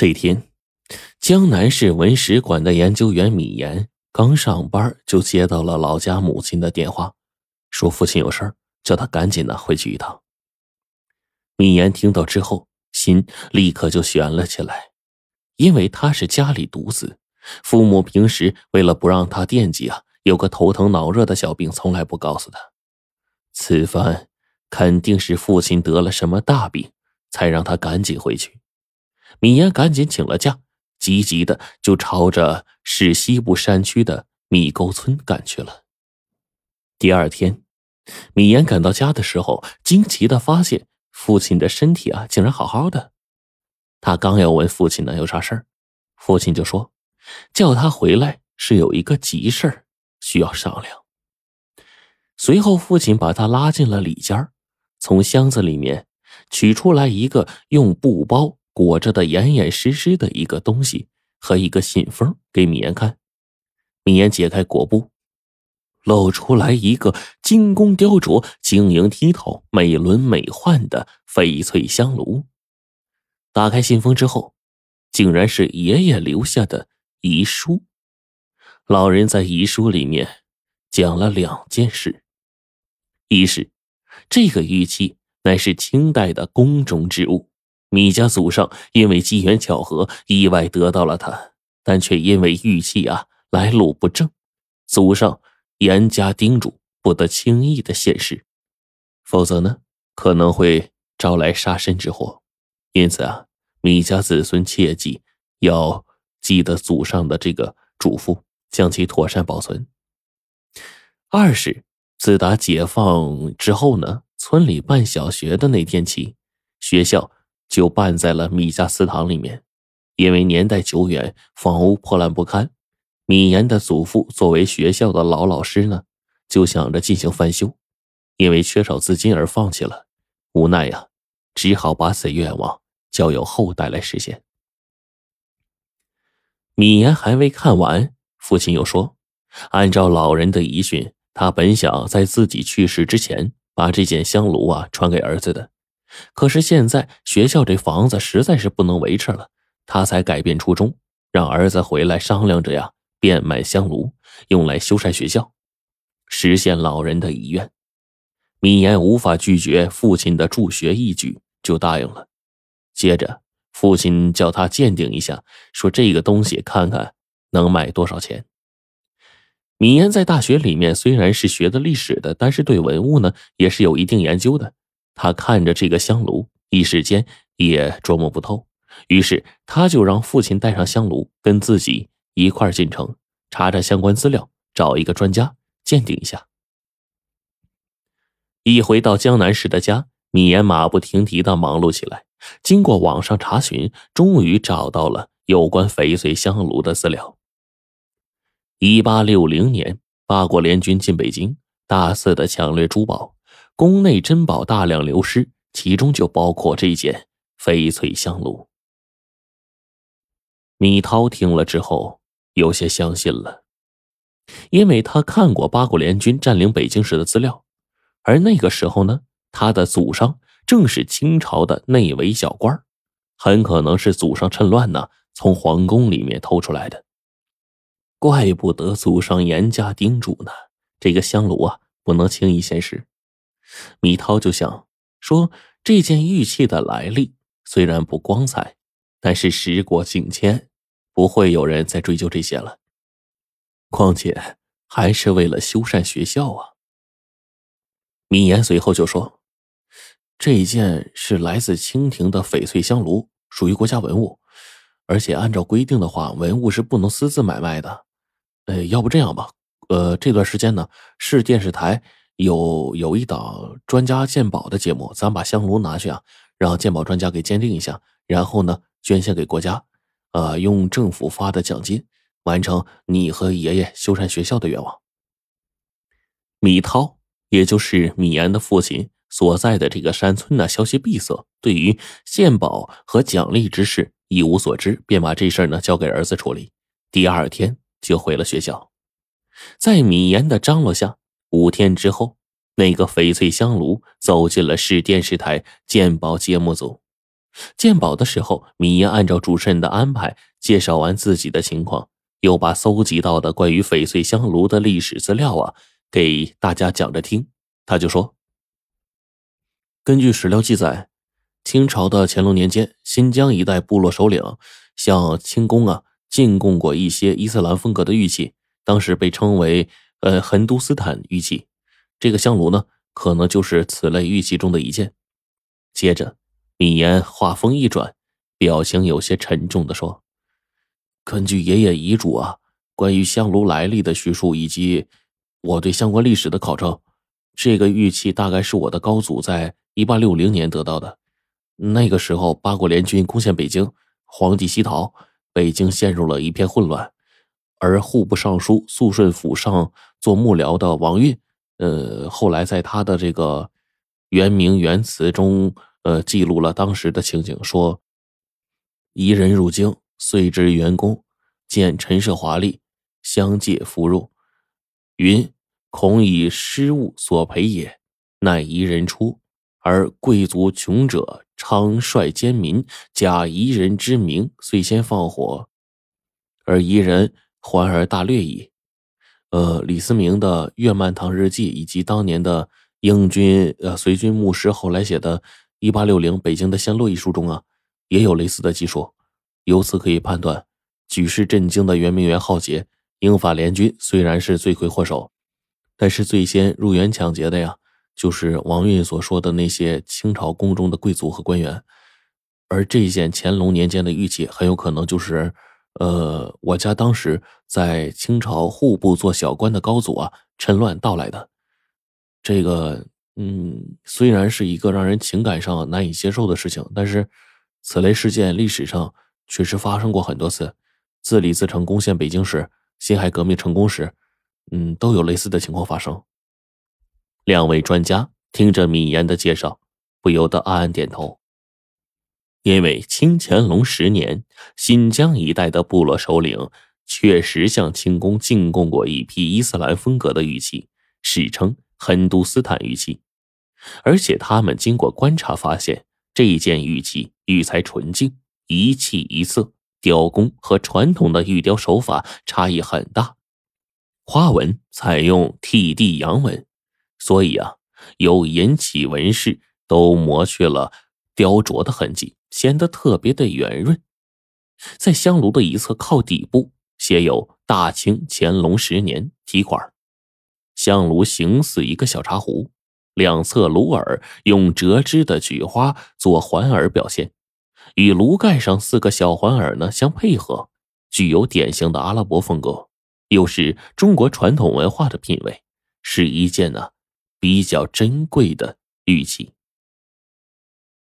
这天，江南市文史馆的研究员米岩刚上班，就接到了老家母亲的电话，说父亲有事，叫他赶紧的回去一趟。米岩听到之后，心立刻就悬了起来，因为他是家里独子，父母平时为了不让他惦记啊，有个头疼脑热的小病，从来不告诉他。此番肯定是父亲得了什么大病，才让他赶紧回去。米岩赶紧请了假，急急的就朝着市西部山区的米沟村赶去了。第二天，米岩赶到家的时候，惊奇的发现。父亲的身体啊，竟然好好的。他刚要问父亲呢有啥事儿，父亲就说叫他回来是有一个急事儿需要商量。随后，父亲把他拉进了里间从箱子里面取出来一个用布包裹着的严严实实的一个东西和一个信封给米岩看。米岩解开裹布。露出来一个精工雕琢、晶莹剔透、美轮美奂的翡翠香炉。打开信封之后，竟然是爷爷留下的遗书。老人在遗书里面讲了两件事：一是这个玉器乃是清代的宫中之物，米家祖上因为机缘巧合意外得到了它，但却因为玉器啊来路不正，祖上。严加叮嘱，不得轻易的现世，否则呢，可能会招来杀身之祸。因此啊，米家子孙切记要记得祖上的这个嘱咐，将其妥善保存。二是，自打解放之后呢，村里办小学的那天起，学校就办在了米家祠堂里面，因为年代久远，房屋破烂不堪。米岩的祖父作为学校的老老师呢，就想着进行翻修，因为缺少资金而放弃了。无奈呀，只好把此愿望交由后代来实现。米岩还未看完，父亲又说：“按照老人的遗训，他本想在自己去世之前把这件香炉啊传给儿子的，可是现在学校这房子实在是不能维持了，他才改变初衷，让儿子回来商量着呀。”变卖香炉，用来修缮学校，实现老人的遗愿。米言无法拒绝父亲的助学义举，就答应了。接着，父亲叫他鉴定一下，说这个东西看看能卖多少钱。米言在大学里面虽然是学的历史的，但是对文物呢也是有一定研究的。他看着这个香炉，一时间也琢磨不透，于是他就让父亲带上香炉，跟自己。一块进城查查相关资料，找一个专家鉴定一下。一回到江南市的家，米言马不停蹄的忙碌起来。经过网上查询，终于找到了有关翡翠香炉的资料。一八六零年，八国联军进北京，大肆的抢掠珠宝，宫内珍宝大量流失，其中就包括这件翡翠香炉。米涛听了之后。有些相信了，因为他看过八国联军占领北京时的资料，而那个时候呢，他的祖上正是清朝的内围小官很可能是祖上趁乱呢从皇宫里面偷出来的。怪不得祖上严加叮嘱呢，这个香炉啊不能轻易现世。米涛就想说，这件玉器的来历虽然不光彩，但是时过境迁。不会有人再追究这些了。况且还是为了修缮学校啊。米言随后就说：“这件是来自清廷的翡翠香炉，属于国家文物，而且按照规定的话，文物是不能私自买卖的。呃，要不这样吧，呃，这段时间呢，市电视台有有一档专家鉴宝的节目，咱把香炉拿去啊，让鉴宝专家给鉴定一下，然后呢，捐献给国家。”呃，用政府发的奖金完成你和爷爷修缮学校的愿望。米涛，也就是米岩的父亲所在的这个山村呢，消息闭塞，对于献宝和奖励之事一无所知，便把这事儿呢交给儿子处理。第二天就回了学校，在米岩的张罗下，五天之后，那个翡翠香炉走进了市电视台鉴宝节目组。鉴宝的时候，米言按照主持人的安排介绍完自己的情况，又把搜集到的关于翡翠香炉的历史资料啊给大家讲着听。他就说：“根据史料记载，清朝的乾隆年间，新疆一带部落首领向清宫啊进贡过一些伊斯兰风格的玉器，当时被称为呃横都斯坦玉器。这个香炉呢，可能就是此类玉器中的一件。”接着。米言话锋一转，表情有些沉重的说：“根据爷爷遗嘱啊，关于香炉来历的叙述，以及我对相关历史的考证，这个玉器大概是我的高祖在一八六零年得到的。那个时候，八国联军攻陷北京，皇帝西逃，北京陷入了一片混乱。而户部尚书肃顺府上做幕僚的王运，呃，后来在他的这个元明元词中。”呃，记录了当时的情景，说：“夷人入京，遂至元宫，见陈设华丽，相借扶入。云恐以失物所赔也，乃夷人出，而贵族穷者昌率奸民，假夷人之名，遂先放火，而夷人环而大略矣。”呃，李思明的《月漫堂日记》以及当年的英军呃随军牧师后来写的。一八六零，北京的陷落一书中啊，也有类似的记述。由此可以判断，举世震惊的圆明园浩劫，英法联军虽然是罪魁祸首，但是最先入园抢劫的呀，就是王运所说的那些清朝宫中的贵族和官员。而这件乾隆年间的玉器，很有可能就是，呃，我家当时在清朝户部做小官的高祖啊，趁乱盗来的。这个。嗯，虽然是一个让人情感上难以接受的事情，但是此类事件历史上确实发生过很多次。自李自成攻陷北京时，辛亥革命成功时，嗯，都有类似的情况发生。两位专家听着米言的介绍，不由得暗暗点头。因为清乾隆十年，新疆一带的部落首领确实向清宫进贡过一批伊斯兰风格的玉器，史称亨都斯坦玉器。而且他们经过观察发现，这件玉器玉材纯净，一器一色，雕工和传统的玉雕手法差异很大。花纹采用替地阳纹，所以啊，有银起纹饰都磨去了雕琢的痕迹，显得特别的圆润。在香炉的一侧靠底部写有“大清乾隆十年”题款，香炉形似一个小茶壶。两侧炉耳用折枝的菊花做环耳表现，与炉盖上四个小环耳呢相配合，具有典型的阿拉伯风格，又是中国传统文化的品味，是一件呢比较珍贵的玉器。